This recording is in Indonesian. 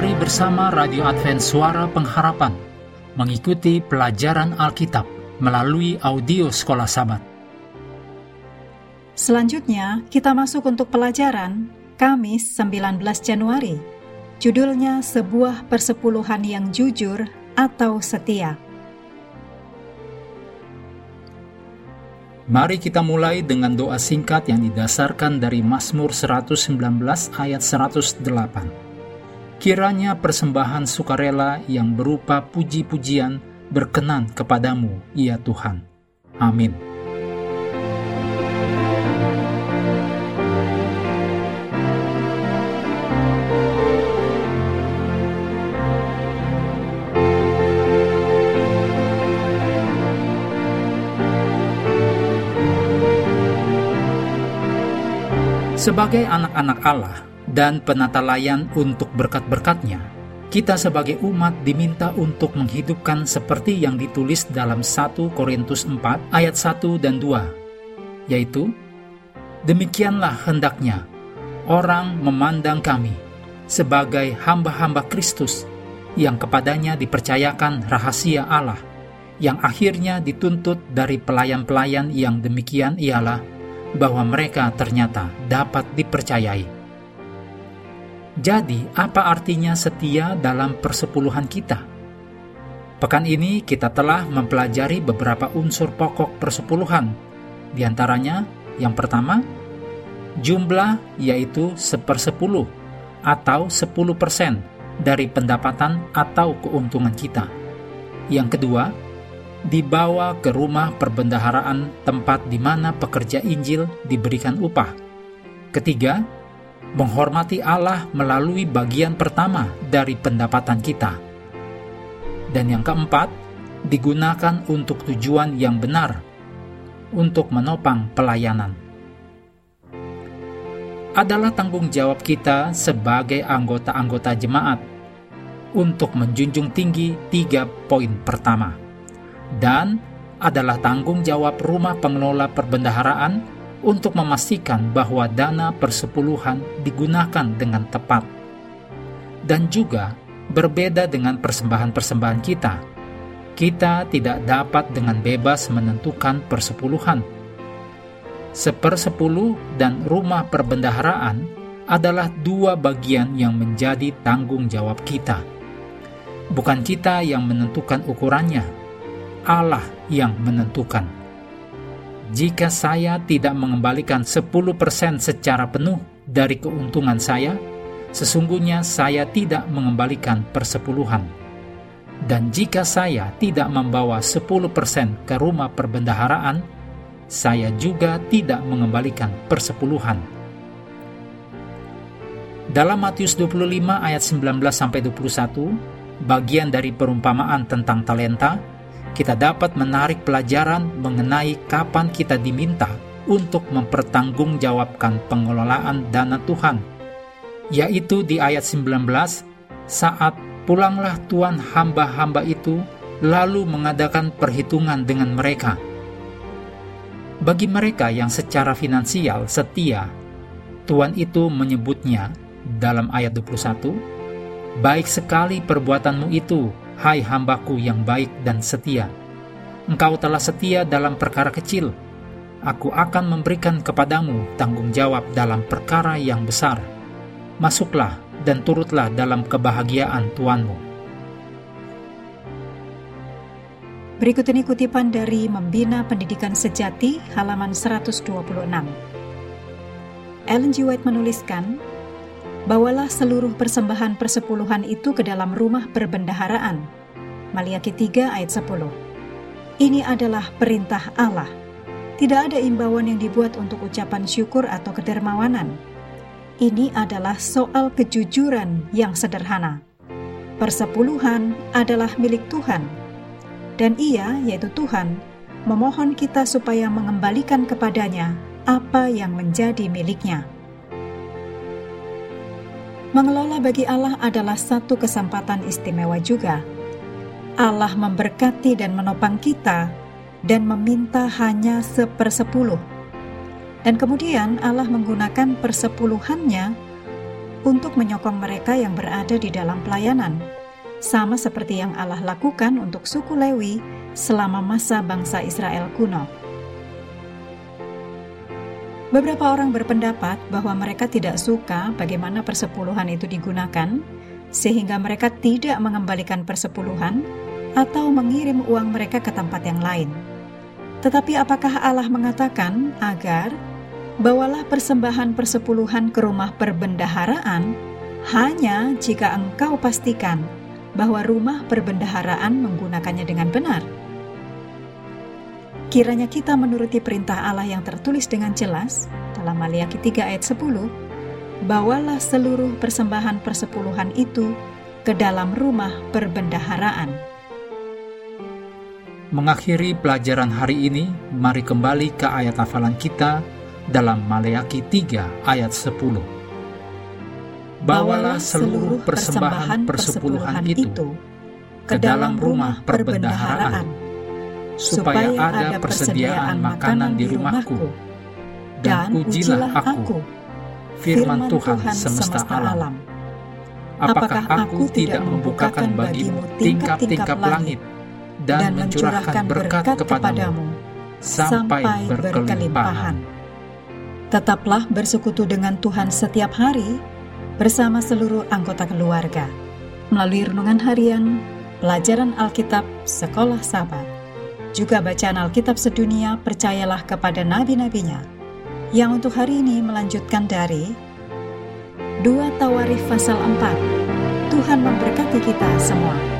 Mari bersama Radio Advent Suara Pengharapan mengikuti pelajaran Alkitab melalui audio Sekolah Sabat. Selanjutnya, kita masuk untuk pelajaran Kamis 19 Januari. Judulnya Sebuah Persepuluhan yang Jujur atau Setia. Mari kita mulai dengan doa singkat yang didasarkan dari Mazmur 119 ayat 108. Kiranya persembahan sukarela yang berupa puji-pujian berkenan kepadamu, ya Tuhan. Amin. Sebagai anak-anak Allah dan penata layan untuk berkat-berkatnya, kita sebagai umat diminta untuk menghidupkan seperti yang ditulis dalam 1 Korintus 4 ayat 1 dan 2, yaitu, Demikianlah hendaknya orang memandang kami sebagai hamba-hamba Kristus yang kepadanya dipercayakan rahasia Allah, yang akhirnya dituntut dari pelayan-pelayan yang demikian ialah bahwa mereka ternyata dapat dipercayai. Jadi, apa artinya setia dalam persepuluhan kita? Pekan ini kita telah mempelajari beberapa unsur pokok persepuluhan. Di antaranya, yang pertama, jumlah yaitu sepersepuluh atau 10% persen dari pendapatan atau keuntungan kita. Yang kedua, dibawa ke rumah perbendaharaan tempat di mana pekerja Injil diberikan upah. Ketiga, menghormati Allah melalui bagian pertama dari pendapatan kita. Dan yang keempat, digunakan untuk tujuan yang benar, untuk menopang pelayanan. Adalah tanggung jawab kita sebagai anggota-anggota jemaat untuk menjunjung tinggi tiga poin pertama dan adalah tanggung jawab rumah pengelola perbendaharaan untuk memastikan bahwa dana persepuluhan digunakan dengan tepat. Dan juga berbeda dengan persembahan-persembahan kita. Kita tidak dapat dengan bebas menentukan persepuluhan. Sepersepuluh dan rumah perbendaharaan adalah dua bagian yang menjadi tanggung jawab kita. Bukan kita yang menentukan ukurannya, Allah yang menentukan. Jika saya tidak mengembalikan 10% secara penuh dari keuntungan saya, sesungguhnya saya tidak mengembalikan persepuluhan. Dan jika saya tidak membawa 10% ke rumah perbendaharaan, saya juga tidak mengembalikan persepuluhan. Dalam Matius 25 ayat 19 sampai 21, bagian dari perumpamaan tentang talenta, kita dapat menarik pelajaran mengenai kapan kita diminta untuk mempertanggungjawabkan pengelolaan dana Tuhan, yaitu di ayat 19 saat pulanglah Tuhan hamba-hamba itu lalu mengadakan perhitungan dengan mereka. Bagi mereka yang secara finansial setia, Tuhan itu menyebutnya dalam ayat 21, Baik sekali perbuatanmu itu, Hai hambaku yang baik dan setia, engkau telah setia dalam perkara kecil, aku akan memberikan kepadamu tanggung jawab dalam perkara yang besar. Masuklah dan turutlah dalam kebahagiaan Tuanmu. Berikut ini kutipan dari Membina Pendidikan Sejati halaman 126. Ellen G. White menuliskan, Bawalah seluruh persembahan persepuluhan itu ke dalam rumah perbendaharaan. Maliaki 3 ayat 10. Ini adalah perintah Allah. Tidak ada imbauan yang dibuat untuk ucapan syukur atau kedermawanan. Ini adalah soal kejujuran yang sederhana. Persepuluhan adalah milik Tuhan. Dan ia, yaitu Tuhan, memohon kita supaya mengembalikan kepadanya apa yang menjadi miliknya. Mengelola bagi Allah adalah satu kesempatan istimewa juga. Allah memberkati dan menopang kita dan meminta hanya sepersepuluh. Dan kemudian Allah menggunakan persepuluhannya untuk menyokong mereka yang berada di dalam pelayanan, sama seperti yang Allah lakukan untuk suku Lewi selama masa bangsa Israel kuno. Beberapa orang berpendapat bahwa mereka tidak suka bagaimana persepuluhan itu digunakan, sehingga mereka tidak mengembalikan persepuluhan atau mengirim uang mereka ke tempat yang lain. Tetapi apakah Allah mengatakan agar bawalah persembahan persepuluhan ke rumah perbendaharaan hanya jika engkau pastikan bahwa rumah perbendaharaan menggunakannya dengan benar? Kiranya kita menuruti perintah Allah yang tertulis dengan jelas dalam Maliaki 3 ayat 10, bawalah seluruh persembahan persepuluhan itu ke dalam rumah perbendaharaan. Mengakhiri pelajaran hari ini, mari kembali ke ayat hafalan kita dalam Maleaki 3 ayat 10. Bawalah seluruh persembahan persepuluhan itu ke dalam rumah perbendaharaan supaya ada persediaan makanan di rumahku, dan ujilah aku, firman Tuhan semesta alam. Apakah aku tidak membukakan bagimu tingkap-tingkap langit dan mencurahkan berkat kepadamu sampai berkelimpahan? Tetaplah bersekutu dengan Tuhan setiap hari bersama seluruh anggota keluarga melalui renungan harian, pelajaran Alkitab, sekolah sahabat juga bacaan Alkitab sedunia percayalah kepada nabi-nabinya, yang untuk hari ini melanjutkan dari 2 Tawarif pasal 4. Tuhan memberkati kita semua.